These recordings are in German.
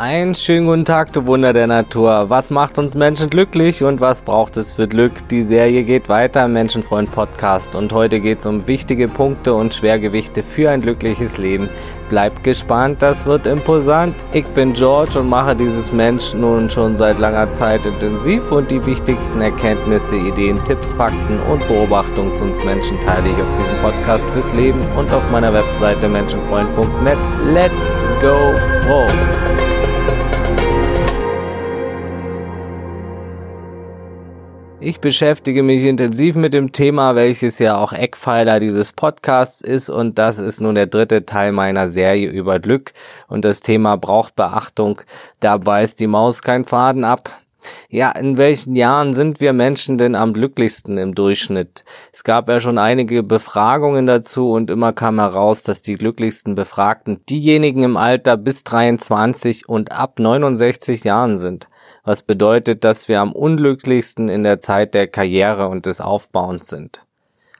Ein schönen guten Tag, du Wunder der Natur. Was macht uns Menschen glücklich und was braucht es für Glück? Die Serie geht weiter im Menschenfreund Podcast und heute geht es um wichtige Punkte und Schwergewichte für ein glückliches Leben. Bleibt gespannt, das wird imposant. Ich bin George und mache dieses Mensch nun schon seit langer Zeit intensiv und die wichtigsten Erkenntnisse, Ideen, Tipps, Fakten und Beobachtungen zu uns Menschen teile ich auf diesem Podcast fürs Leben und auf meiner Webseite menschenfreund.net. Let's go froh! Ich beschäftige mich intensiv mit dem Thema, welches ja auch Eckpfeiler dieses Podcasts ist und das ist nun der dritte Teil meiner Serie über Glück und das Thema braucht Beachtung. Da beißt die Maus kein Faden ab. Ja, in welchen Jahren sind wir Menschen denn am glücklichsten im Durchschnitt? Es gab ja schon einige Befragungen dazu und immer kam heraus, dass die glücklichsten Befragten diejenigen im Alter bis 23 und ab 69 Jahren sind was bedeutet, dass wir am unglücklichsten in der Zeit der Karriere und des Aufbauens sind.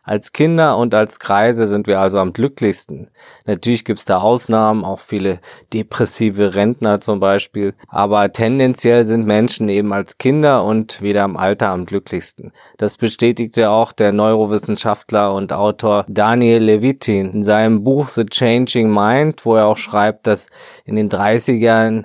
Als Kinder und als Kreise sind wir also am glücklichsten. Natürlich gibt's da Ausnahmen, auch viele depressive Rentner zum Beispiel, aber tendenziell sind Menschen eben als Kinder und wieder im Alter am glücklichsten. Das bestätigte auch der Neurowissenschaftler und Autor Daniel Levitin in seinem Buch The Changing Mind, wo er auch schreibt, dass in den 30ern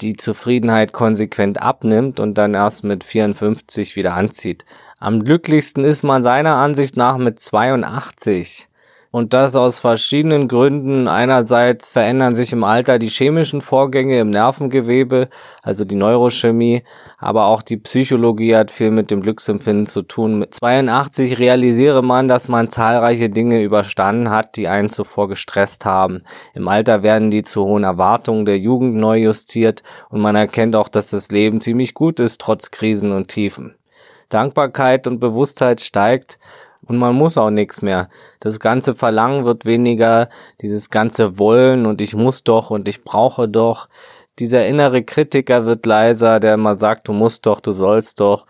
die Zufriedenheit konsequent abnimmt und dann erst mit 54 wieder anzieht. Am glücklichsten ist man seiner Ansicht nach mit 82. Und das aus verschiedenen Gründen. Einerseits verändern sich im Alter die chemischen Vorgänge im Nervengewebe, also die Neurochemie, aber auch die Psychologie hat viel mit dem Glücksempfinden zu tun. Mit 82 realisiere man, dass man zahlreiche Dinge überstanden hat, die einen zuvor gestresst haben. Im Alter werden die zu hohen Erwartungen der Jugend neu justiert und man erkennt auch, dass das Leben ziemlich gut ist, trotz Krisen und Tiefen. Dankbarkeit und Bewusstheit steigt und man muss auch nichts mehr. Das ganze Verlangen wird weniger, dieses ganze Wollen und ich muss doch und ich brauche doch. Dieser innere Kritiker wird leiser, der immer sagt, du musst doch, du sollst doch.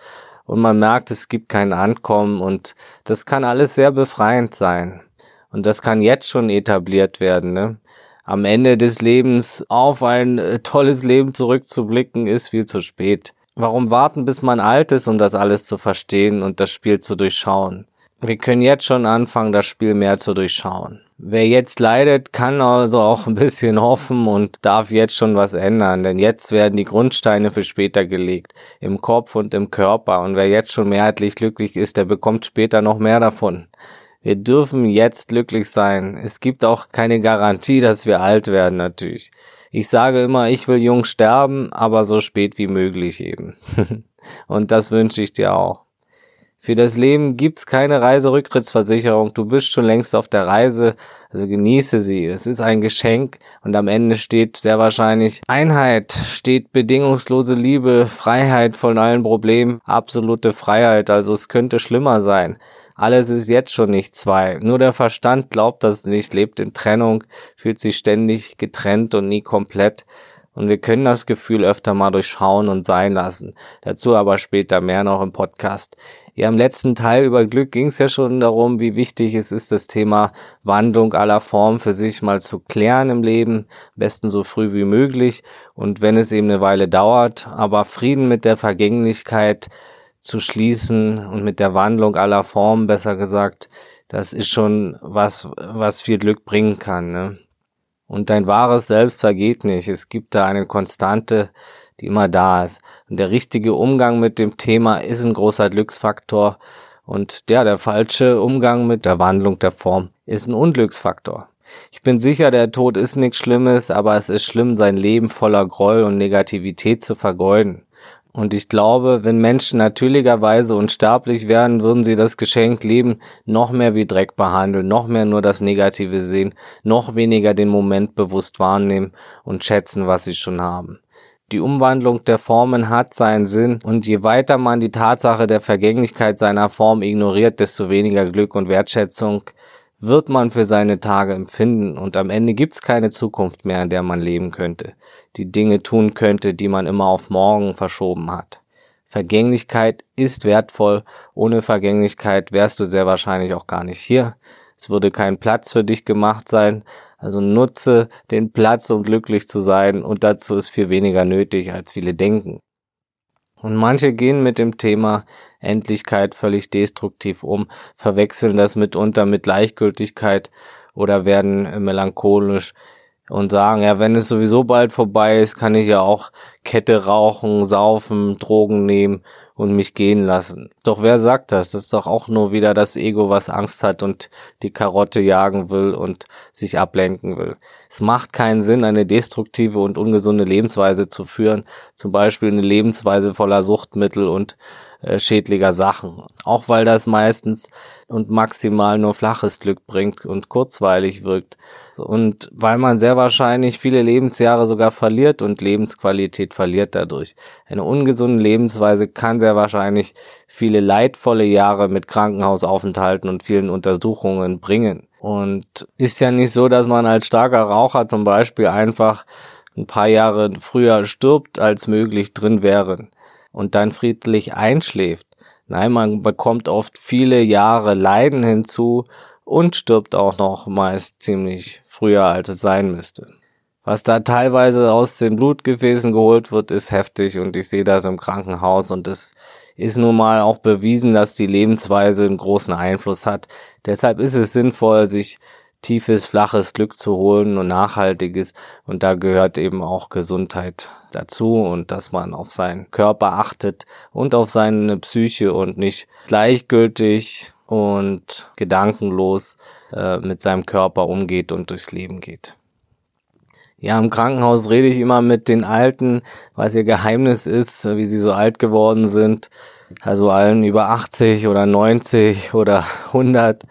Und man merkt, es gibt kein Ankommen und das kann alles sehr befreiend sein. Und das kann jetzt schon etabliert werden. Ne? Am Ende des Lebens auf ein äh, tolles Leben zurückzublicken, ist viel zu spät. Warum warten, bis man alt ist, um das alles zu verstehen und das Spiel zu durchschauen? Wir können jetzt schon anfangen, das Spiel mehr zu durchschauen. Wer jetzt leidet, kann also auch ein bisschen hoffen und darf jetzt schon was ändern, denn jetzt werden die Grundsteine für später gelegt, im Kopf und im Körper. Und wer jetzt schon mehrheitlich glücklich ist, der bekommt später noch mehr davon. Wir dürfen jetzt glücklich sein. Es gibt auch keine Garantie, dass wir alt werden, natürlich. Ich sage immer, ich will jung sterben, aber so spät wie möglich eben. und das wünsche ich dir auch. Für das Leben gibt's keine Reiserücktrittsversicherung. Du bist schon längst auf der Reise, also genieße sie. Es ist ein Geschenk und am Ende steht sehr wahrscheinlich Einheit, steht bedingungslose Liebe, Freiheit von allen Problemen, absolute Freiheit. Also es könnte schlimmer sein. Alles ist jetzt schon nicht zwei. Nur der Verstand glaubt das nicht, lebt in Trennung, fühlt sich ständig getrennt und nie komplett. Und wir können das Gefühl öfter mal durchschauen und sein lassen. Dazu aber später mehr noch im Podcast. Ja, im letzten Teil über Glück ging es ja schon darum, wie wichtig es ist, das Thema Wandlung aller Formen für sich mal zu klären im Leben, am besten so früh wie möglich und wenn es eben eine Weile dauert, aber Frieden mit der Vergänglichkeit zu schließen und mit der Wandlung aller Formen, besser gesagt, das ist schon was, was viel Glück bringen kann. Ne? Und dein wahres Selbst vergeht nicht. Es gibt da eine Konstante, die immer da ist. Und der richtige Umgang mit dem Thema ist ein großer Glücksfaktor. Und ja, der falsche Umgang mit der Wandlung der Form ist ein Unglücksfaktor. Ich bin sicher, der Tod ist nichts Schlimmes, aber es ist schlimm, sein Leben voller Groll und Negativität zu vergeuden. Und ich glaube, wenn Menschen natürlicherweise unsterblich wären, würden sie das Geschenk Leben noch mehr wie Dreck behandeln, noch mehr nur das Negative sehen, noch weniger den Moment bewusst wahrnehmen und schätzen, was sie schon haben. Die Umwandlung der Formen hat seinen Sinn und je weiter man die Tatsache der Vergänglichkeit seiner Form ignoriert, desto weniger Glück und Wertschätzung wird man für seine Tage empfinden und am Ende gibt's keine Zukunft mehr, in der man leben könnte, die Dinge tun könnte, die man immer auf morgen verschoben hat. Vergänglichkeit ist wertvoll, ohne Vergänglichkeit wärst du sehr wahrscheinlich auch gar nicht hier. es würde kein Platz für dich gemacht sein. Also nutze den Platz, um glücklich zu sein und dazu ist viel weniger nötig, als viele denken. Und manche gehen mit dem Thema Endlichkeit völlig destruktiv um, verwechseln das mitunter mit Gleichgültigkeit oder werden melancholisch und sagen, ja, wenn es sowieso bald vorbei ist, kann ich ja auch Kette rauchen, saufen, Drogen nehmen und mich gehen lassen. Doch wer sagt das? Das ist doch auch nur wieder das Ego, was Angst hat und die Karotte jagen will und sich ablenken will. Es macht keinen Sinn, eine destruktive und ungesunde Lebensweise zu führen, zum Beispiel eine Lebensweise voller Suchtmittel und äh, schädlicher Sachen. Auch weil das meistens und maximal nur flaches Glück bringt und kurzweilig wirkt. Und weil man sehr wahrscheinlich viele Lebensjahre sogar verliert und Lebensqualität verliert dadurch. Eine ungesunde Lebensweise kann sehr wahrscheinlich viele leidvolle Jahre mit Krankenhausaufenthalten und vielen Untersuchungen bringen. Und ist ja nicht so, dass man als starker Raucher zum Beispiel einfach ein paar Jahre früher stirbt, als möglich drin wäre und dann friedlich einschläft. Nein, man bekommt oft viele Jahre Leiden hinzu und stirbt auch noch meist ziemlich früher, als es sein müsste. Was da teilweise aus den Blutgefäßen geholt wird, ist heftig und ich sehe das im Krankenhaus und es ist nun mal auch bewiesen, dass die Lebensweise einen großen Einfluss hat. Deshalb ist es sinnvoll, sich tiefes, flaches Glück zu holen und nachhaltiges. Und da gehört eben auch Gesundheit dazu und dass man auf seinen Körper achtet und auf seine Psyche und nicht gleichgültig und gedankenlos äh, mit seinem Körper umgeht und durchs Leben geht. Ja, im Krankenhaus rede ich immer mit den Alten, was ihr Geheimnis ist, wie sie so alt geworden sind. Also allen über 80 oder 90 oder 100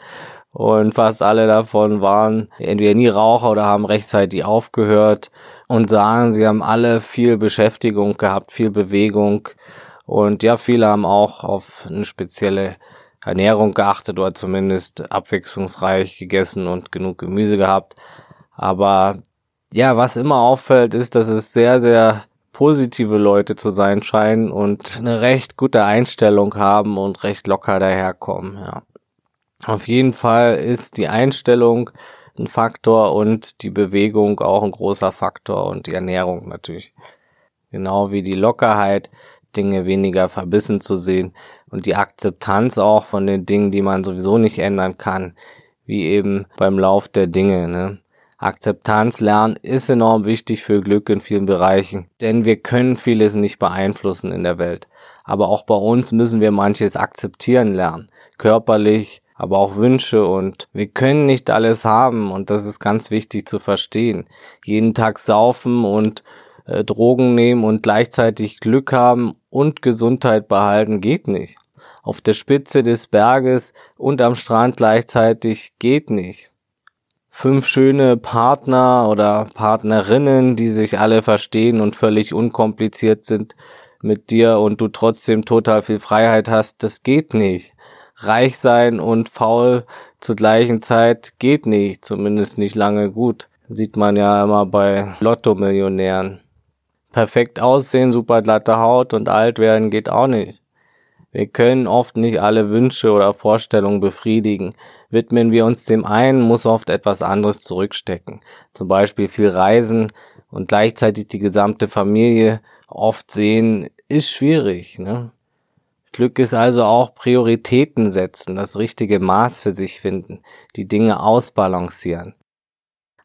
und fast alle davon waren entweder nie Raucher oder haben rechtzeitig aufgehört und sagen, sie haben alle viel Beschäftigung gehabt, viel Bewegung und ja, viele haben auch auf eine spezielle Ernährung geachtet oder zumindest abwechslungsreich gegessen und genug Gemüse gehabt. Aber ja, was immer auffällt, ist, dass es sehr, sehr positive Leute zu sein scheinen und eine recht gute Einstellung haben und recht locker daherkommen, ja. Auf jeden Fall ist die Einstellung ein Faktor und die Bewegung auch ein großer Faktor und die Ernährung natürlich. Genau wie die Lockerheit, Dinge weniger verbissen zu sehen und die Akzeptanz auch von den Dingen, die man sowieso nicht ändern kann, wie eben beim Lauf der Dinge. Ne? Akzeptanz lernen ist enorm wichtig für Glück in vielen Bereichen, denn wir können vieles nicht beeinflussen in der Welt. Aber auch bei uns müssen wir manches akzeptieren lernen, körperlich, aber auch Wünsche und wir können nicht alles haben und das ist ganz wichtig zu verstehen. Jeden Tag saufen und äh, Drogen nehmen und gleichzeitig Glück haben und Gesundheit behalten geht nicht. Auf der Spitze des Berges und am Strand gleichzeitig geht nicht. Fünf schöne Partner oder Partnerinnen, die sich alle verstehen und völlig unkompliziert sind mit dir und du trotzdem total viel Freiheit hast, das geht nicht reich sein und faul zur gleichen Zeit geht nicht, zumindest nicht lange gut. Sieht man ja immer bei Lotto-Millionären. Perfekt aussehen, super glatte Haut und alt werden geht auch nicht. Wir können oft nicht alle Wünsche oder Vorstellungen befriedigen. Widmen wir uns dem einen, muss oft etwas anderes zurückstecken. Zum Beispiel viel Reisen und gleichzeitig die gesamte Familie oft sehen, ist schwierig. Ne? Glück ist also auch Prioritäten setzen, das richtige Maß für sich finden, die Dinge ausbalancieren.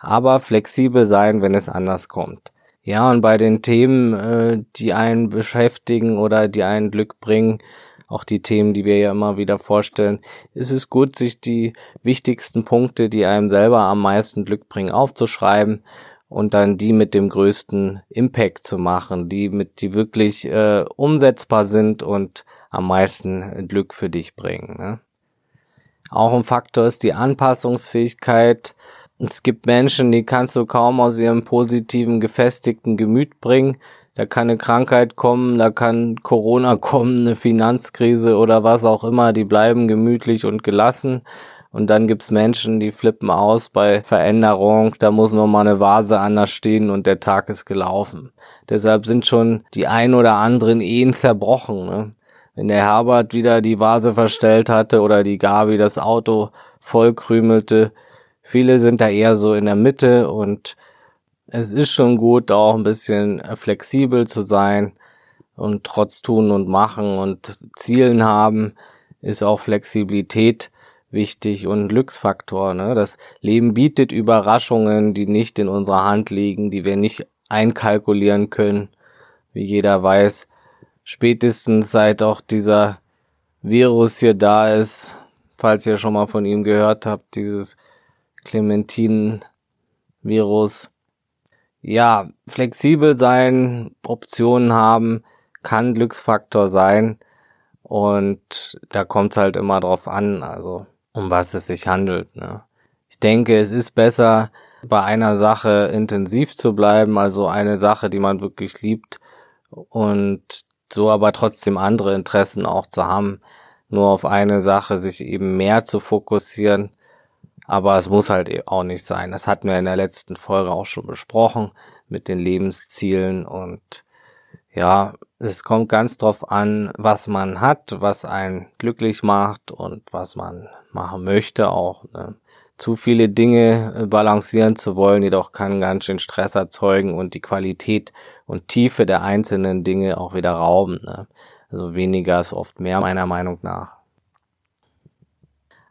Aber flexibel sein, wenn es anders kommt. Ja, und bei den Themen, äh, die einen beschäftigen oder die einen Glück bringen, auch die Themen, die wir ja immer wieder vorstellen, ist es gut, sich die wichtigsten Punkte, die einem selber am meisten Glück bringen, aufzuschreiben und dann die mit dem größten Impact zu machen, die mit, die wirklich äh, umsetzbar sind und am meisten Glück für dich bringen. Ne? Auch ein Faktor ist die Anpassungsfähigkeit. Es gibt Menschen, die kannst du kaum aus ihrem positiven, gefestigten Gemüt bringen. Da kann eine Krankheit kommen, da kann Corona kommen, eine Finanzkrise oder was auch immer. Die bleiben gemütlich und gelassen. Und dann gibt's Menschen, die flippen aus bei Veränderung. Da muss noch mal eine Vase anders stehen und der Tag ist gelaufen. Deshalb sind schon die ein oder anderen Ehen zerbrochen. Ne? Wenn der Herbert wieder die Vase verstellt hatte oder die Gabi das Auto vollkrümelte. Viele sind da eher so in der Mitte und es ist schon gut, auch ein bisschen flexibel zu sein und trotz tun und machen und Zielen haben, ist auch Flexibilität wichtig und Glücksfaktor. Ne? Das Leben bietet Überraschungen, die nicht in unserer Hand liegen, die wir nicht einkalkulieren können, wie jeder weiß. Spätestens seit auch dieser Virus hier da ist, falls ihr schon mal von ihm gehört habt, dieses Clementinen-Virus. Ja, flexibel sein, Optionen haben, kann Glücksfaktor sein. Und da kommt es halt immer drauf an, also um was es sich handelt. Ne? Ich denke, es ist besser, bei einer Sache intensiv zu bleiben, also eine Sache, die man wirklich liebt und so aber trotzdem andere Interessen auch zu haben, nur auf eine Sache sich eben mehr zu fokussieren. Aber es muss halt auch nicht sein. Das hatten wir in der letzten Folge auch schon besprochen mit den Lebenszielen und ja, es kommt ganz drauf an, was man hat, was einen glücklich macht und was man machen möchte auch. Ne? Zu viele Dinge äh, balancieren zu wollen, jedoch kann ganz schön Stress erzeugen und die Qualität und Tiefe der einzelnen Dinge auch wieder rauben. Ne? Also weniger ist oft mehr, meiner Meinung nach.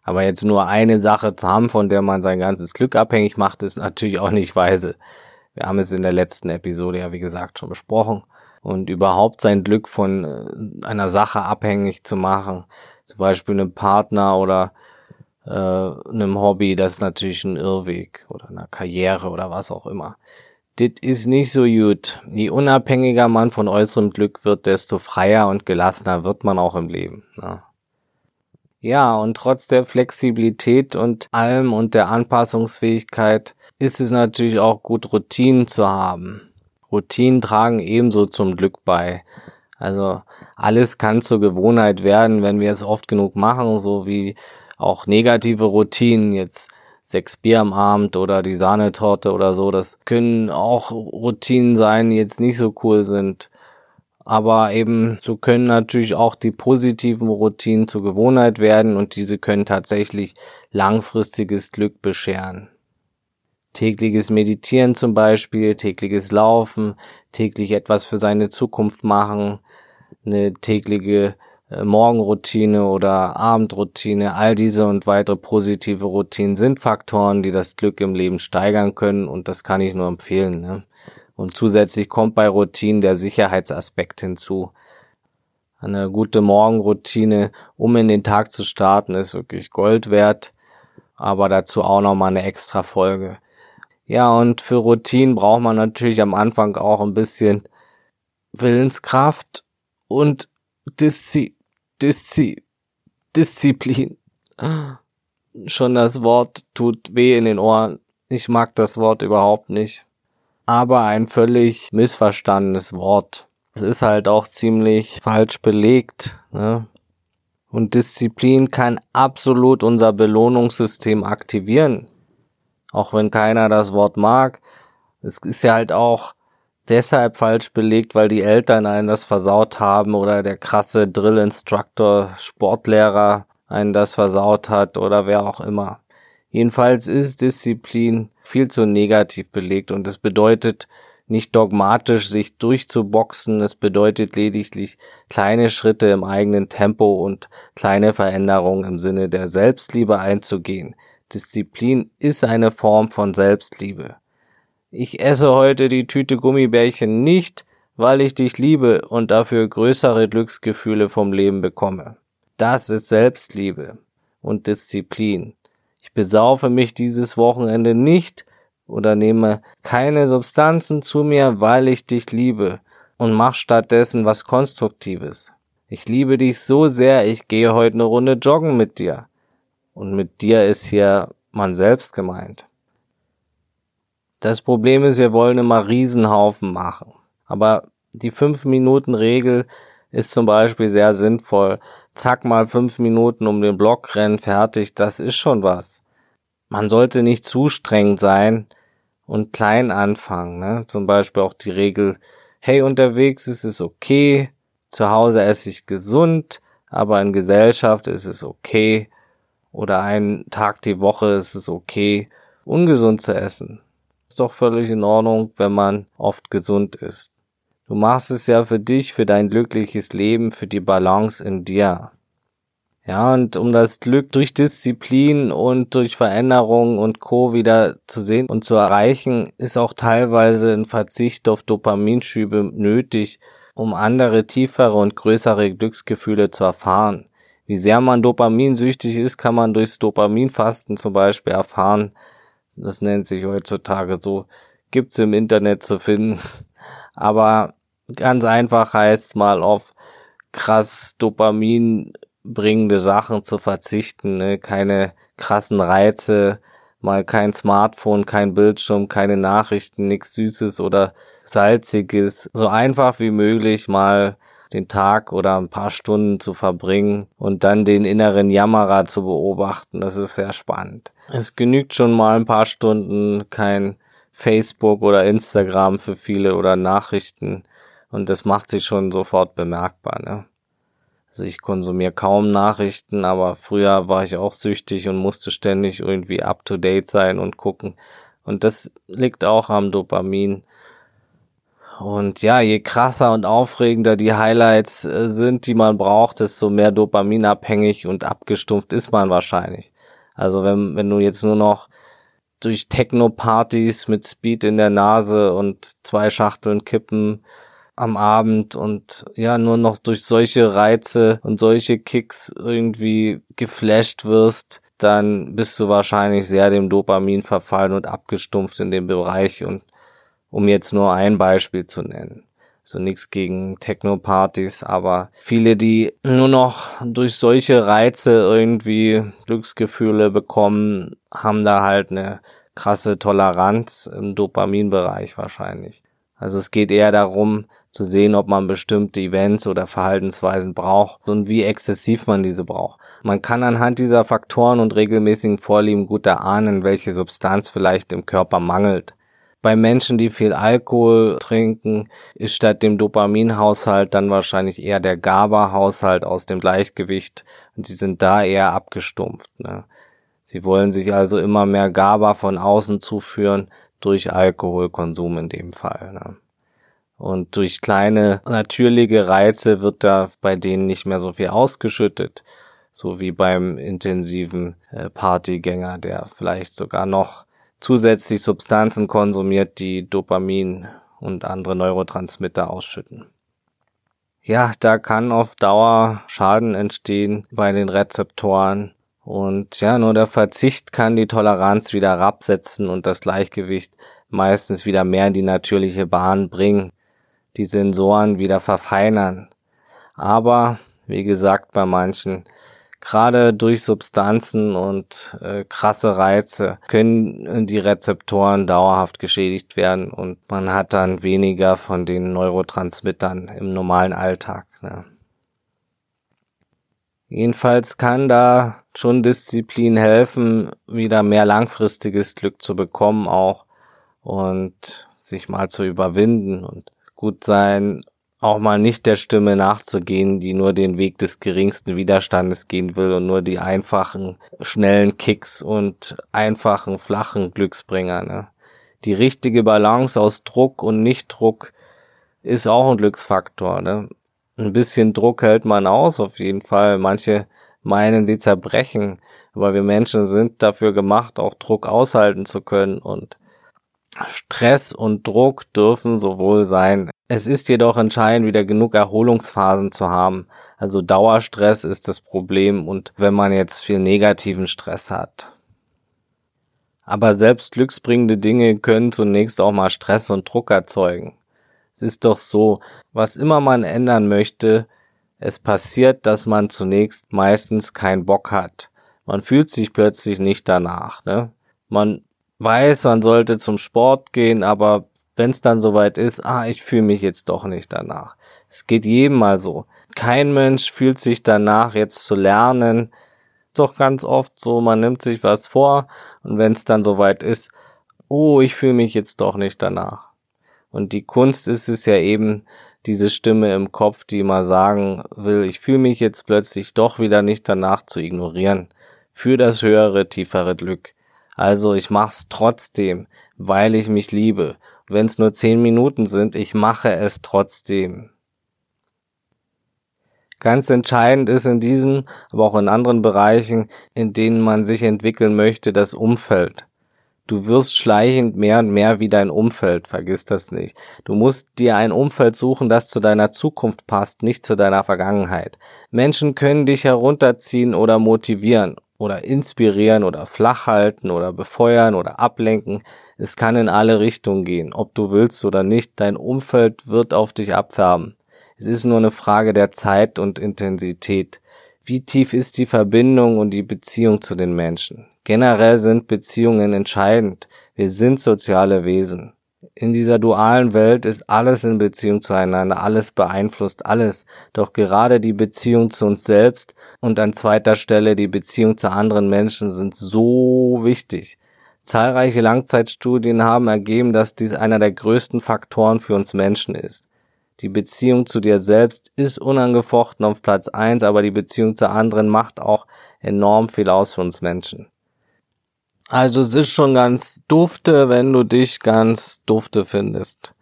Aber jetzt nur eine Sache zu haben, von der man sein ganzes Glück abhängig macht, ist natürlich auch nicht weise. Wir haben es in der letzten Episode ja, wie gesagt, schon besprochen und überhaupt sein Glück von äh, einer Sache abhängig zu machen, zum Beispiel einem Partner oder äh, einem Hobby, das ist natürlich ein Irrweg oder einer Karriere oder was auch immer. Das ist nicht so gut. Je unabhängiger man von äußerem Glück wird, desto freier und gelassener wird man auch im Leben. Ne? Ja, und trotz der Flexibilität und allem und der Anpassungsfähigkeit ist es natürlich auch gut, Routinen zu haben. Routinen tragen ebenso zum Glück bei. Also alles kann zur Gewohnheit werden, wenn wir es oft genug machen, so wie auch negative Routinen jetzt sechs Bier am Abend oder die Sahnetorte oder so. Das können auch Routinen sein, die jetzt nicht so cool sind. Aber eben, so können natürlich auch die positiven Routinen zur Gewohnheit werden und diese können tatsächlich langfristiges Glück bescheren tägliches Meditieren zum Beispiel, tägliches Laufen, täglich etwas für seine Zukunft machen, eine tägliche Morgenroutine oder Abendroutine, all diese und weitere positive Routinen sind Faktoren, die das Glück im Leben steigern können und das kann ich nur empfehlen. Ne? Und zusätzlich kommt bei Routinen der Sicherheitsaspekt hinzu. Eine gute Morgenroutine, um in den Tag zu starten, ist wirklich Gold wert, aber dazu auch nochmal eine extra Folge. Ja, und für Routinen braucht man natürlich am Anfang auch ein bisschen Willenskraft und Diszi Diszi Disziplin. Schon das Wort tut weh in den Ohren. Ich mag das Wort überhaupt nicht. Aber ein völlig missverstandenes Wort. Es ist halt auch ziemlich falsch belegt. Ne? Und Disziplin kann absolut unser Belohnungssystem aktivieren auch wenn keiner das Wort mag. Es ist ja halt auch deshalb falsch belegt, weil die Eltern einen das versaut haben oder der krasse Drill-Instructor, Sportlehrer einen das versaut hat oder wer auch immer. Jedenfalls ist Disziplin viel zu negativ belegt und es bedeutet nicht dogmatisch sich durchzuboxen, es bedeutet lediglich kleine Schritte im eigenen Tempo und kleine Veränderungen im Sinne der Selbstliebe einzugehen, Disziplin ist eine Form von Selbstliebe. Ich esse heute die Tüte Gummibärchen nicht, weil ich dich liebe und dafür größere Glücksgefühle vom Leben bekomme. Das ist Selbstliebe und Disziplin. Ich besaufe mich dieses Wochenende nicht oder nehme keine Substanzen zu mir, weil ich dich liebe und mach stattdessen was Konstruktives. Ich liebe dich so sehr, ich gehe heute eine Runde joggen mit dir. Und mit dir ist hier man selbst gemeint. Das Problem ist, wir wollen immer Riesenhaufen machen. Aber die 5-Minuten-Regel ist zum Beispiel sehr sinnvoll. Zack mal 5 Minuten um den Block rennen, fertig, das ist schon was. Man sollte nicht zu streng sein und klein anfangen. Ne? Zum Beispiel auch die Regel, hey, unterwegs ist es okay, zu Hause esse ich gesund, aber in Gesellschaft ist es okay oder einen Tag die Woche ist es okay, ungesund zu essen. Doch völlig in Ordnung, wenn man oft gesund ist. Du machst es ja für dich, für dein glückliches Leben, für die Balance in dir. Ja, und um das Glück durch Disziplin und durch Veränderung und Co. wieder zu sehen und zu erreichen, ist auch teilweise ein Verzicht auf Dopaminschübe nötig, um andere tiefere und größere Glücksgefühle zu erfahren. Wie sehr man dopaminsüchtig ist, kann man durchs Dopaminfasten zum Beispiel erfahren. Das nennt sich heutzutage so. Gibt's im Internet zu finden. Aber ganz einfach heißt mal auf krass Dopamin bringende Sachen zu verzichten, ne? keine krassen Reize, mal kein Smartphone, kein Bildschirm, keine Nachrichten, nichts Süßes oder Salziges, so einfach wie möglich mal den Tag oder ein paar Stunden zu verbringen und dann den inneren Jammerer zu beobachten. Das ist sehr spannend. Es genügt schon mal ein paar Stunden kein Facebook oder Instagram für viele oder Nachrichten und das macht sich schon sofort bemerkbar. Ne? Also ich konsumiere kaum Nachrichten, aber früher war ich auch süchtig und musste ständig irgendwie up to date sein und gucken. Und das liegt auch am Dopamin. Und ja, je krasser und aufregender die Highlights äh, sind, die man braucht, desto mehr dopaminabhängig und abgestumpft ist man wahrscheinlich. Also wenn, wenn du jetzt nur noch durch Techno-Partys mit Speed in der Nase und zwei Schachteln Kippen am Abend und ja, nur noch durch solche Reize und solche Kicks irgendwie geflasht wirst, dann bist du wahrscheinlich sehr dem Dopamin verfallen und abgestumpft in dem Bereich und um jetzt nur ein Beispiel zu nennen. So nichts gegen Techno-Partys, aber viele, die nur noch durch solche Reize irgendwie Glücksgefühle bekommen, haben da halt eine krasse Toleranz im Dopaminbereich wahrscheinlich. Also es geht eher darum zu sehen, ob man bestimmte Events oder Verhaltensweisen braucht und wie exzessiv man diese braucht. Man kann anhand dieser Faktoren und regelmäßigen Vorlieben gut erahnen, welche Substanz vielleicht im Körper mangelt. Bei Menschen, die viel Alkohol trinken, ist statt dem Dopaminhaushalt dann wahrscheinlich eher der GABA-Haushalt aus dem Gleichgewicht und sie sind da eher abgestumpft. Ne? Sie wollen sich also immer mehr GABA von außen zuführen, durch Alkoholkonsum in dem Fall. Ne? Und durch kleine natürliche Reize wird da bei denen nicht mehr so viel ausgeschüttet, so wie beim intensiven äh, Partygänger, der vielleicht sogar noch zusätzlich Substanzen konsumiert, die Dopamin und andere Neurotransmitter ausschütten. Ja, da kann auf Dauer Schaden entstehen bei den Rezeptoren und ja, nur der Verzicht kann die Toleranz wieder herabsetzen und das Gleichgewicht meistens wieder mehr in die natürliche Bahn bringen, die Sensoren wieder verfeinern. Aber, wie gesagt, bei manchen, gerade durch Substanzen und äh, krasse Reize können die Rezeptoren dauerhaft geschädigt werden und man hat dann weniger von den Neurotransmittern im normalen Alltag. Ne? Jedenfalls kann da schon Disziplin helfen, wieder mehr langfristiges Glück zu bekommen auch und sich mal zu überwinden und gut sein, auch mal nicht der Stimme nachzugehen, die nur den Weg des geringsten Widerstandes gehen will und nur die einfachen, schnellen Kicks und einfachen, flachen Glücksbringer. Ne? Die richtige Balance aus Druck und Nichtdruck ist auch ein Glücksfaktor. Ne? ein bisschen Druck hält man aus, auf jeden Fall. Manche meinen, sie zerbrechen, aber wir Menschen sind dafür gemacht, auch Druck aushalten zu können und Stress und Druck dürfen sowohl sein. Es ist jedoch entscheidend, wieder genug Erholungsphasen zu haben. Also Dauerstress ist das Problem und wenn man jetzt viel negativen Stress hat. Aber selbst glücksbringende Dinge können zunächst auch mal Stress und Druck erzeugen. Es ist doch so, was immer man ändern möchte, es passiert, dass man zunächst meistens keinen Bock hat. Man fühlt sich plötzlich nicht danach. Ne? Man weiß, man sollte zum Sport gehen, aber wenn es dann soweit ist, ah, ich fühle mich jetzt doch nicht danach. Es geht jedem mal so. Kein Mensch fühlt sich danach, jetzt zu lernen. Doch ganz oft so, man nimmt sich was vor und wenn es dann soweit ist, oh, ich fühle mich jetzt doch nicht danach. Und die Kunst ist es ja eben, diese Stimme im Kopf, die mal sagen will, ich fühle mich jetzt plötzlich doch wieder nicht danach zu ignorieren. für das höhere, tiefere Glück. Also ich mach's trotzdem, weil ich mich liebe. Wenn es nur zehn Minuten sind, ich mache es trotzdem. Ganz entscheidend ist in diesem, aber auch in anderen Bereichen, in denen man sich entwickeln möchte, das Umfeld. Du wirst schleichend mehr und mehr wie dein Umfeld, vergiss das nicht. Du musst dir ein Umfeld suchen, das zu deiner Zukunft passt, nicht zu deiner Vergangenheit. Menschen können dich herunterziehen oder motivieren oder inspirieren oder flach halten oder befeuern oder ablenken. Es kann in alle Richtungen gehen, ob du willst oder nicht. Dein Umfeld wird auf dich abfärben. Es ist nur eine Frage der Zeit und Intensität. Wie tief ist die Verbindung und die Beziehung zu den Menschen? Generell sind Beziehungen entscheidend. Wir sind soziale Wesen. In dieser dualen Welt ist alles in Beziehung zueinander, alles beeinflusst alles. Doch gerade die Beziehung zu uns selbst und an zweiter Stelle die Beziehung zu anderen Menschen sind so wichtig. Zahlreiche Langzeitstudien haben ergeben, dass dies einer der größten Faktoren für uns Menschen ist. Die Beziehung zu dir selbst ist unangefochten auf Platz eins, aber die Beziehung zu anderen macht auch enorm viel aus für uns Menschen. Also es ist schon ganz dufte, wenn du dich ganz dufte findest.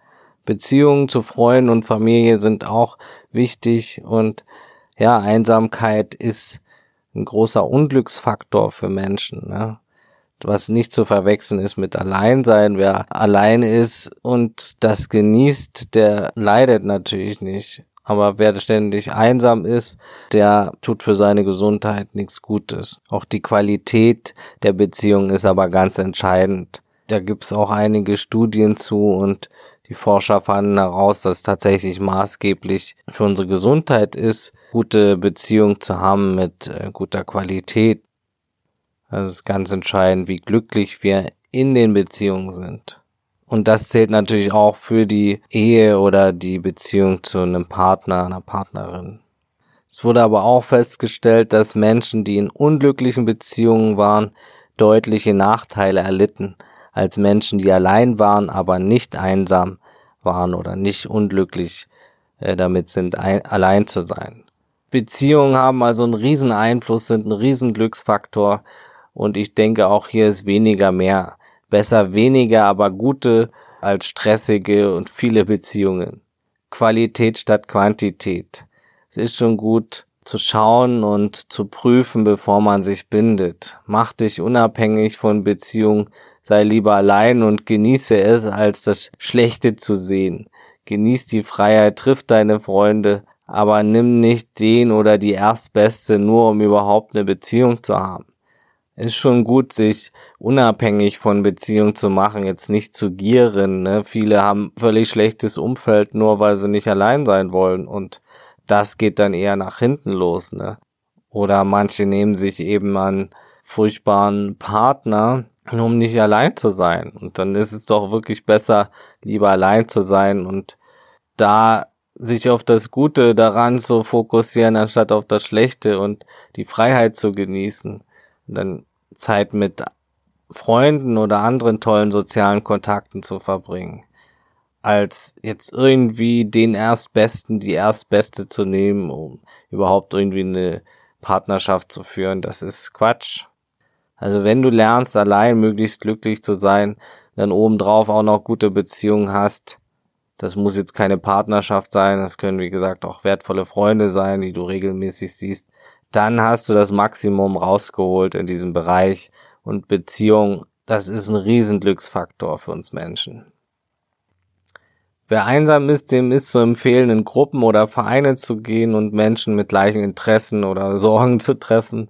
Beziehungen zu Freunden und Familie sind auch wichtig und ja, Einsamkeit ist ein großer Unglücksfaktor für Menschen. Ne? Was nicht zu verwechseln ist mit Alleinsein. Wer allein ist und das genießt, der leidet natürlich nicht. Aber wer ständig einsam ist, der tut für seine Gesundheit nichts Gutes. Auch die Qualität der Beziehung ist aber ganz entscheidend. Da gibt's auch einige Studien zu und die Forscher fanden heraus, dass es tatsächlich maßgeblich für unsere Gesundheit ist, gute Beziehungen zu haben mit äh, guter Qualität. Also es ist ganz entscheidend, wie glücklich wir in den Beziehungen sind. Und das zählt natürlich auch für die Ehe oder die Beziehung zu einem Partner, einer Partnerin. Es wurde aber auch festgestellt, dass Menschen, die in unglücklichen Beziehungen waren, deutliche Nachteile erlitten, als Menschen, die allein waren, aber nicht einsam waren oder nicht unglücklich äh, damit sind, ein, allein zu sein. Beziehungen haben also einen riesen Einfluss, sind ein riesen Glücksfaktor und ich denke auch hier ist weniger mehr. Besser weniger, aber gute als stressige und viele Beziehungen. Qualität statt Quantität. Es ist schon gut zu schauen und zu prüfen, bevor man sich bindet. Mach dich unabhängig von Beziehungen, sei lieber allein und genieße es, als das Schlechte zu sehen. Genieß die Freiheit, triff deine Freunde, aber nimm nicht den oder die Erstbeste nur, um überhaupt eine Beziehung zu haben ist schon gut, sich unabhängig von Beziehungen zu machen, jetzt nicht zu gieren. Ne? Viele haben völlig schlechtes Umfeld, nur weil sie nicht allein sein wollen. Und das geht dann eher nach hinten los. Ne? Oder manche nehmen sich eben einen furchtbaren Partner, um nicht allein zu sein. Und dann ist es doch wirklich besser, lieber allein zu sein und da sich auf das Gute daran zu fokussieren, anstatt auf das Schlechte und die Freiheit zu genießen dann Zeit mit Freunden oder anderen tollen sozialen Kontakten zu verbringen, als jetzt irgendwie den Erstbesten, die Erstbeste zu nehmen, um überhaupt irgendwie eine Partnerschaft zu führen. Das ist Quatsch. Also wenn du lernst, allein möglichst glücklich zu sein, dann obendrauf auch noch gute Beziehungen hast, das muss jetzt keine Partnerschaft sein, das können wie gesagt auch wertvolle Freunde sein, die du regelmäßig siehst, dann hast du das Maximum rausgeholt in diesem Bereich und Beziehung, das ist ein Riesenglücksfaktor für uns Menschen. Wer einsam ist, dem ist zu empfehlen, in Gruppen oder Vereine zu gehen und Menschen mit gleichen Interessen oder Sorgen zu treffen.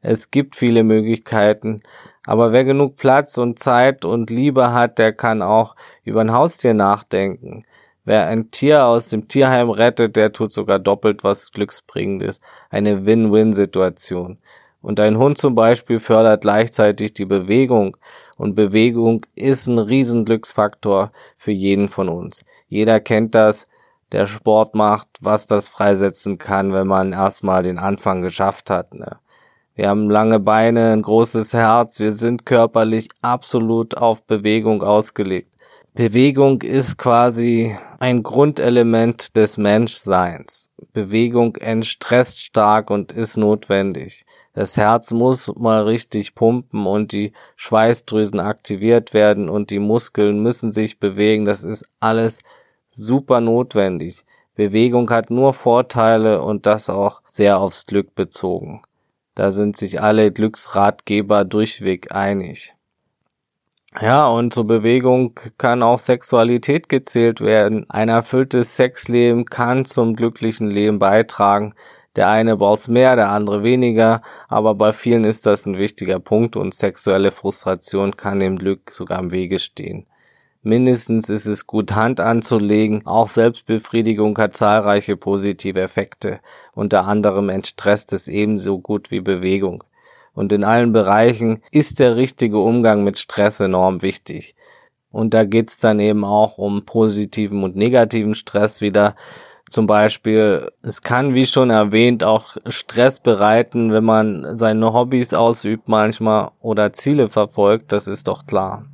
Es gibt viele Möglichkeiten, aber wer genug Platz und Zeit und Liebe hat, der kann auch über ein Haustier nachdenken. Wer ein Tier aus dem Tierheim rettet, der tut sogar doppelt was Glücksbringendes. Eine Win-Win-Situation. Und ein Hund zum Beispiel fördert gleichzeitig die Bewegung. Und Bewegung ist ein Riesenglücksfaktor für jeden von uns. Jeder kennt das, der Sport macht, was das freisetzen kann, wenn man erstmal den Anfang geschafft hat. Ne? Wir haben lange Beine, ein großes Herz, wir sind körperlich absolut auf Bewegung ausgelegt. Bewegung ist quasi ein Grundelement des Menschseins. Bewegung entstresst stark und ist notwendig. Das Herz muss mal richtig pumpen und die Schweißdrüsen aktiviert werden und die Muskeln müssen sich bewegen. Das ist alles super notwendig. Bewegung hat nur Vorteile und das auch sehr aufs Glück bezogen. Da sind sich alle Glücksratgeber durchweg einig. Ja, und zur Bewegung kann auch Sexualität gezählt werden. Ein erfülltes Sexleben kann zum glücklichen Leben beitragen. Der eine braucht mehr, der andere weniger, aber bei vielen ist das ein wichtiger Punkt und sexuelle Frustration kann dem Glück sogar im Wege stehen. Mindestens ist es gut, Hand anzulegen. Auch Selbstbefriedigung hat zahlreiche positive Effekte. Unter anderem entstresst es ebenso gut wie Bewegung und in allen Bereichen ist der richtige Umgang mit Stress enorm wichtig. Und da geht's dann eben auch um positiven und negativen Stress wieder. Zum Beispiel, es kann, wie schon erwähnt, auch Stress bereiten, wenn man seine Hobbys ausübt manchmal oder Ziele verfolgt, das ist doch klar.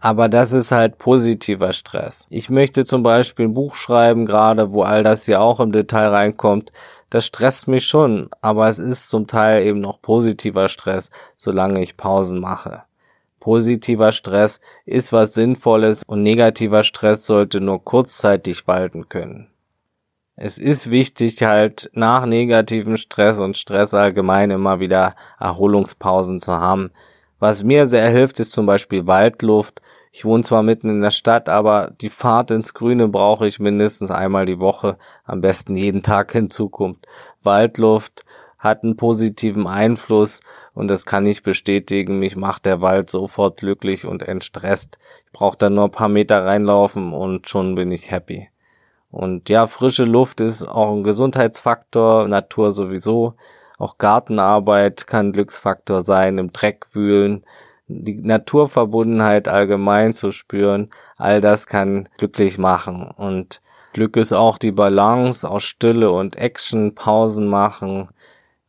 Aber das ist halt positiver Stress. Ich möchte zum Beispiel ein Buch schreiben, gerade wo all das ja auch im Detail reinkommt das stresst mich schon, aber es ist zum Teil eben noch positiver Stress, solange ich Pausen mache. Positiver Stress ist was Sinnvolles und negativer Stress sollte nur kurzzeitig walten können. Es ist wichtig halt nach negativem Stress und Stress allgemein immer wieder Erholungspausen zu haben. Was mir sehr hilft, ist zum Beispiel Waldluft ich wohne zwar mitten in der Stadt, aber die Fahrt ins Grüne brauche ich mindestens einmal die Woche, am besten jeden Tag in Zukunft. Waldluft hat einen positiven Einfluss und das kann ich bestätigen. Mich macht der Wald sofort glücklich und entstresst. Ich brauche dann nur ein paar Meter reinlaufen und schon bin ich happy. Und ja, frische Luft ist auch ein Gesundheitsfaktor, Natur sowieso. Auch Gartenarbeit kann Glücksfaktor sein, im Dreck wühlen, die Naturverbundenheit allgemein zu spüren, all das kann glücklich machen. Und Glück ist auch die Balance aus Stille und Action, Pausen machen,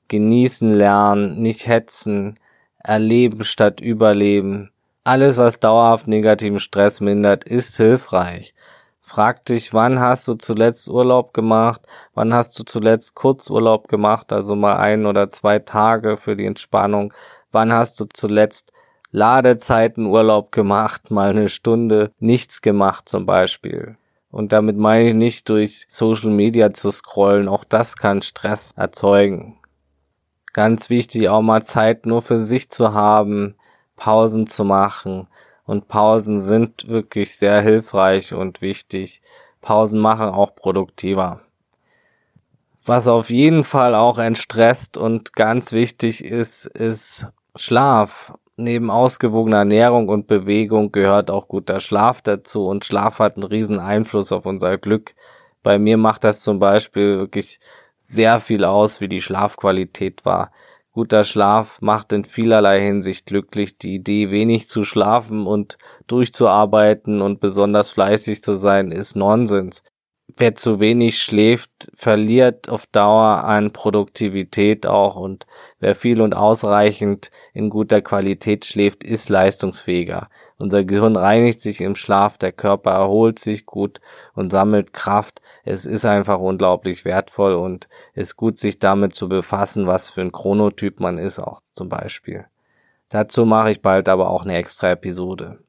genießen lernen, nicht hetzen, erleben statt überleben. Alles, was dauerhaft negativen Stress mindert, ist hilfreich. Frag dich, wann hast du zuletzt Urlaub gemacht? Wann hast du zuletzt Kurzurlaub gemacht? Also mal ein oder zwei Tage für die Entspannung. Wann hast du zuletzt Ladezeiten Urlaub gemacht, mal eine Stunde nichts gemacht zum Beispiel. Und damit meine ich nicht durch Social Media zu scrollen, auch das kann Stress erzeugen. Ganz wichtig auch mal Zeit nur für sich zu haben, Pausen zu machen. Und Pausen sind wirklich sehr hilfreich und wichtig. Pausen machen auch produktiver. Was auf jeden Fall auch entstresst und ganz wichtig ist, ist Schlaf neben ausgewogener Ernährung und Bewegung gehört auch guter Schlaf dazu und Schlaf hat einen riesen Einfluss auf unser Glück. Bei mir macht das zum Beispiel wirklich sehr viel aus, wie die Schlafqualität war. Guter Schlaf macht in vielerlei Hinsicht glücklich. Die Idee, wenig zu schlafen und durchzuarbeiten und besonders fleißig zu sein, ist Nonsens wer zu wenig schläft, verliert auf Dauer an Produktivität auch und wer viel und ausreichend in guter Qualität schläft, ist leistungsfähiger. Unser Gehirn reinigt sich im Schlaf, der Körper erholt sich gut und sammelt Kraft. Es ist einfach unglaublich wertvoll und ist gut, sich damit zu befassen, was für ein Chronotyp man ist auch zum Beispiel. Dazu mache ich bald aber auch eine extra Episode.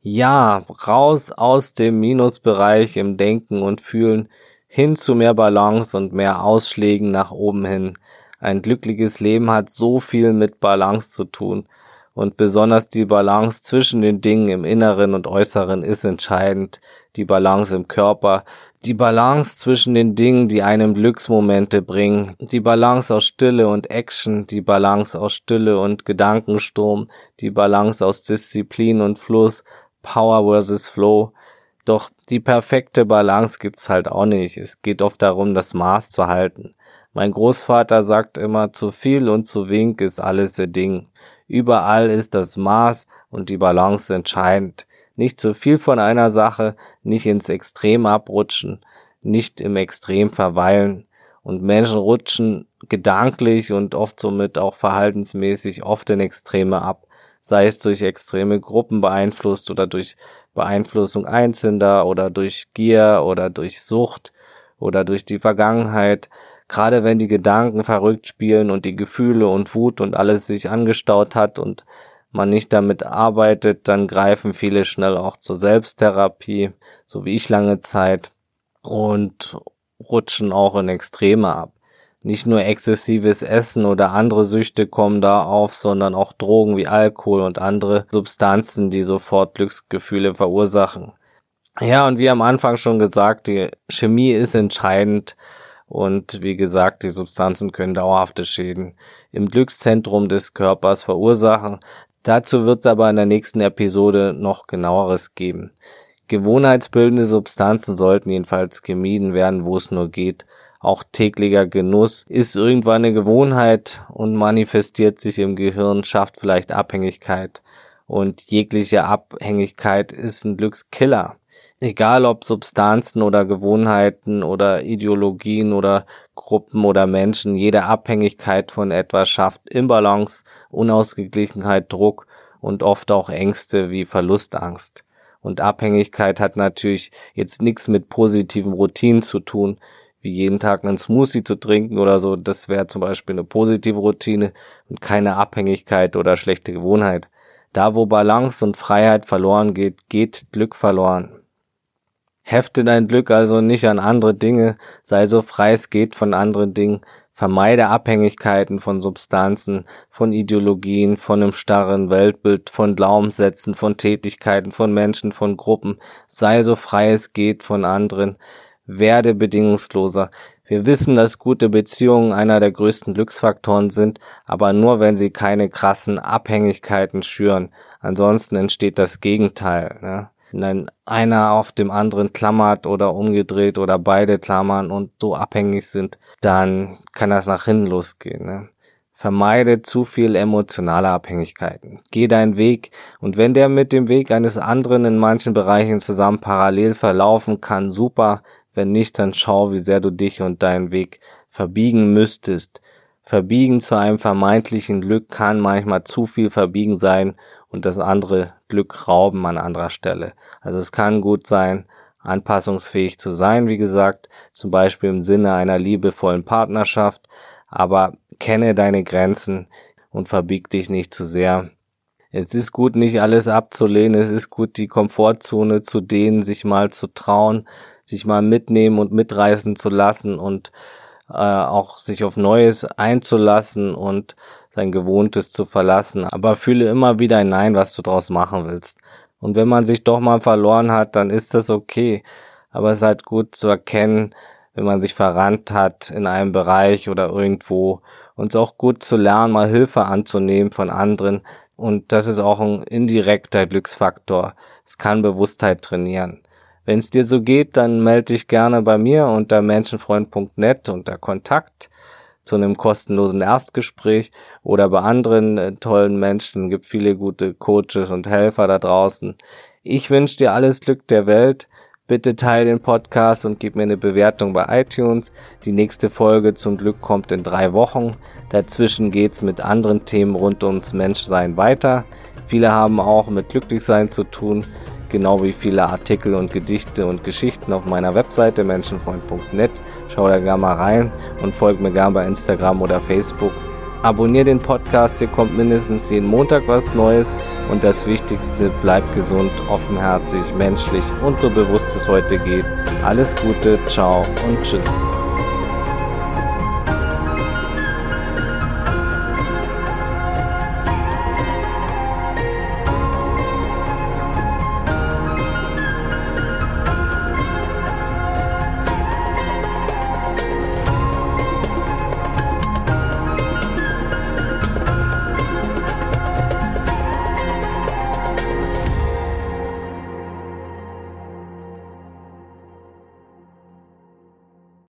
Ja, raus aus dem Minusbereich im Denken und Fühlen hin zu mehr Balance und mehr Ausschlägen nach oben hin. Ein glückliches Leben hat so viel mit Balance zu tun und besonders die Balance zwischen den Dingen im Inneren und Äußeren ist entscheidend. Die Balance im Körper, die Balance zwischen den Dingen, die einem Glücksmomente bringen, die Balance aus Stille und Action, die Balance aus Stille und Gedankensturm, die Balance aus Disziplin und Fluss, Power versus Flow. Doch die perfekte Balance gibt's halt auch nicht. Es geht oft darum, das Maß zu halten. Mein Großvater sagt immer, zu viel und zu wenig ist alles ihr Ding. Überall ist das Maß und die Balance entscheidend. Nicht zu viel von einer Sache, nicht ins Extrem abrutschen, nicht im Extrem verweilen. Und Menschen rutschen gedanklich und oft somit auch verhaltensmäßig oft in Extreme ab sei es durch extreme Gruppen beeinflusst oder durch Beeinflussung Einzelner oder durch Gier oder durch Sucht oder durch die Vergangenheit. Gerade wenn die Gedanken verrückt spielen und die Gefühle und Wut und alles sich angestaut hat und man nicht damit arbeitet, dann greifen viele schnell auch zur Selbsttherapie, so wie ich lange Zeit, und rutschen auch in Extreme ab. Nicht nur exzessives Essen oder andere Süchte kommen da auf, sondern auch Drogen wie Alkohol und andere Substanzen, die sofort Glücksgefühle verursachen. Ja, und wie am Anfang schon gesagt, die Chemie ist entscheidend und wie gesagt, die Substanzen können dauerhafte Schäden im Glückszentrum des Körpers verursachen. Dazu wird es aber in der nächsten Episode noch genaueres geben. Gewohnheitsbildende Substanzen sollten jedenfalls gemieden werden, wo es nur geht. Auch täglicher Genuss ist irgendwann eine Gewohnheit und manifestiert sich im Gehirn, schafft vielleicht Abhängigkeit. Und jegliche Abhängigkeit ist ein Glückskiller. Egal ob Substanzen oder Gewohnheiten oder Ideologien oder Gruppen oder Menschen, jede Abhängigkeit von etwas schafft Imbalance, Unausgeglichenheit, Druck und oft auch Ängste wie Verlustangst. Und Abhängigkeit hat natürlich jetzt nichts mit positiven Routinen zu tun, wie jeden Tag einen Smoothie zu trinken oder so. Das wäre zum Beispiel eine positive Routine und keine Abhängigkeit oder schlechte Gewohnheit. Da, wo Balance und Freiheit verloren geht, geht Glück verloren. Hefte dein Glück also nicht an andere Dinge, sei so frei es geht von anderen Dingen, Vermeide Abhängigkeiten von Substanzen, von Ideologien, von einem starren Weltbild, von Glaubenssätzen, von Tätigkeiten, von Menschen, von Gruppen. Sei so frei es geht von anderen. Werde bedingungsloser. Wir wissen, dass gute Beziehungen einer der größten Glücksfaktoren sind, aber nur wenn sie keine krassen Abhängigkeiten schüren. Ansonsten entsteht das Gegenteil. Ne? wenn einer auf dem anderen klammert oder umgedreht oder beide klammern und so abhängig sind, dann kann das nach hinten losgehen. Ne? Vermeide zu viel emotionale Abhängigkeiten. Geh deinen Weg und wenn der mit dem Weg eines anderen in manchen Bereichen zusammen parallel verlaufen kann, super. Wenn nicht, dann schau, wie sehr du dich und deinen Weg verbiegen müsstest. Verbiegen zu einem vermeintlichen Glück kann manchmal zu viel verbiegen sein und das andere Glück rauben an anderer Stelle. Also es kann gut sein, anpassungsfähig zu sein, wie gesagt, zum Beispiel im Sinne einer liebevollen Partnerschaft, aber kenne deine Grenzen und verbieg dich nicht zu sehr. Es ist gut, nicht alles abzulehnen, es ist gut, die Komfortzone zu dehnen, sich mal zu trauen, sich mal mitnehmen und mitreißen zu lassen und äh, auch sich auf Neues einzulassen und sein Gewohntes zu verlassen, aber fühle immer wieder hinein, was du draus machen willst. Und wenn man sich doch mal verloren hat, dann ist das okay. Aber es ist halt gut zu erkennen, wenn man sich verrannt hat in einem Bereich oder irgendwo. Und es ist auch gut zu lernen, mal Hilfe anzunehmen von anderen. Und das ist auch ein indirekter Glücksfaktor. Es kann Bewusstheit trainieren. Wenn es dir so geht, dann melde dich gerne bei mir unter menschenfreund.net unter Kontakt zu einem kostenlosen Erstgespräch oder bei anderen äh, tollen Menschen. Es gibt viele gute Coaches und Helfer da draußen. Ich wünsche dir alles Glück der Welt. Bitte teile den Podcast und gib mir eine Bewertung bei iTunes. Die nächste Folge zum Glück kommt in drei Wochen. Dazwischen geht's mit anderen Themen rund ums Menschsein weiter. Viele haben auch mit Glücklichsein zu tun genau wie viele Artikel und Gedichte und Geschichten auf meiner Webseite menschenfreund.net. Schau da gerne mal rein und folg mir gerne bei Instagram oder Facebook. Abonnier den Podcast, hier kommt mindestens jeden Montag was Neues und das Wichtigste, bleib gesund, offenherzig, menschlich und so bewusst es heute geht. Alles Gute, ciao und tschüss.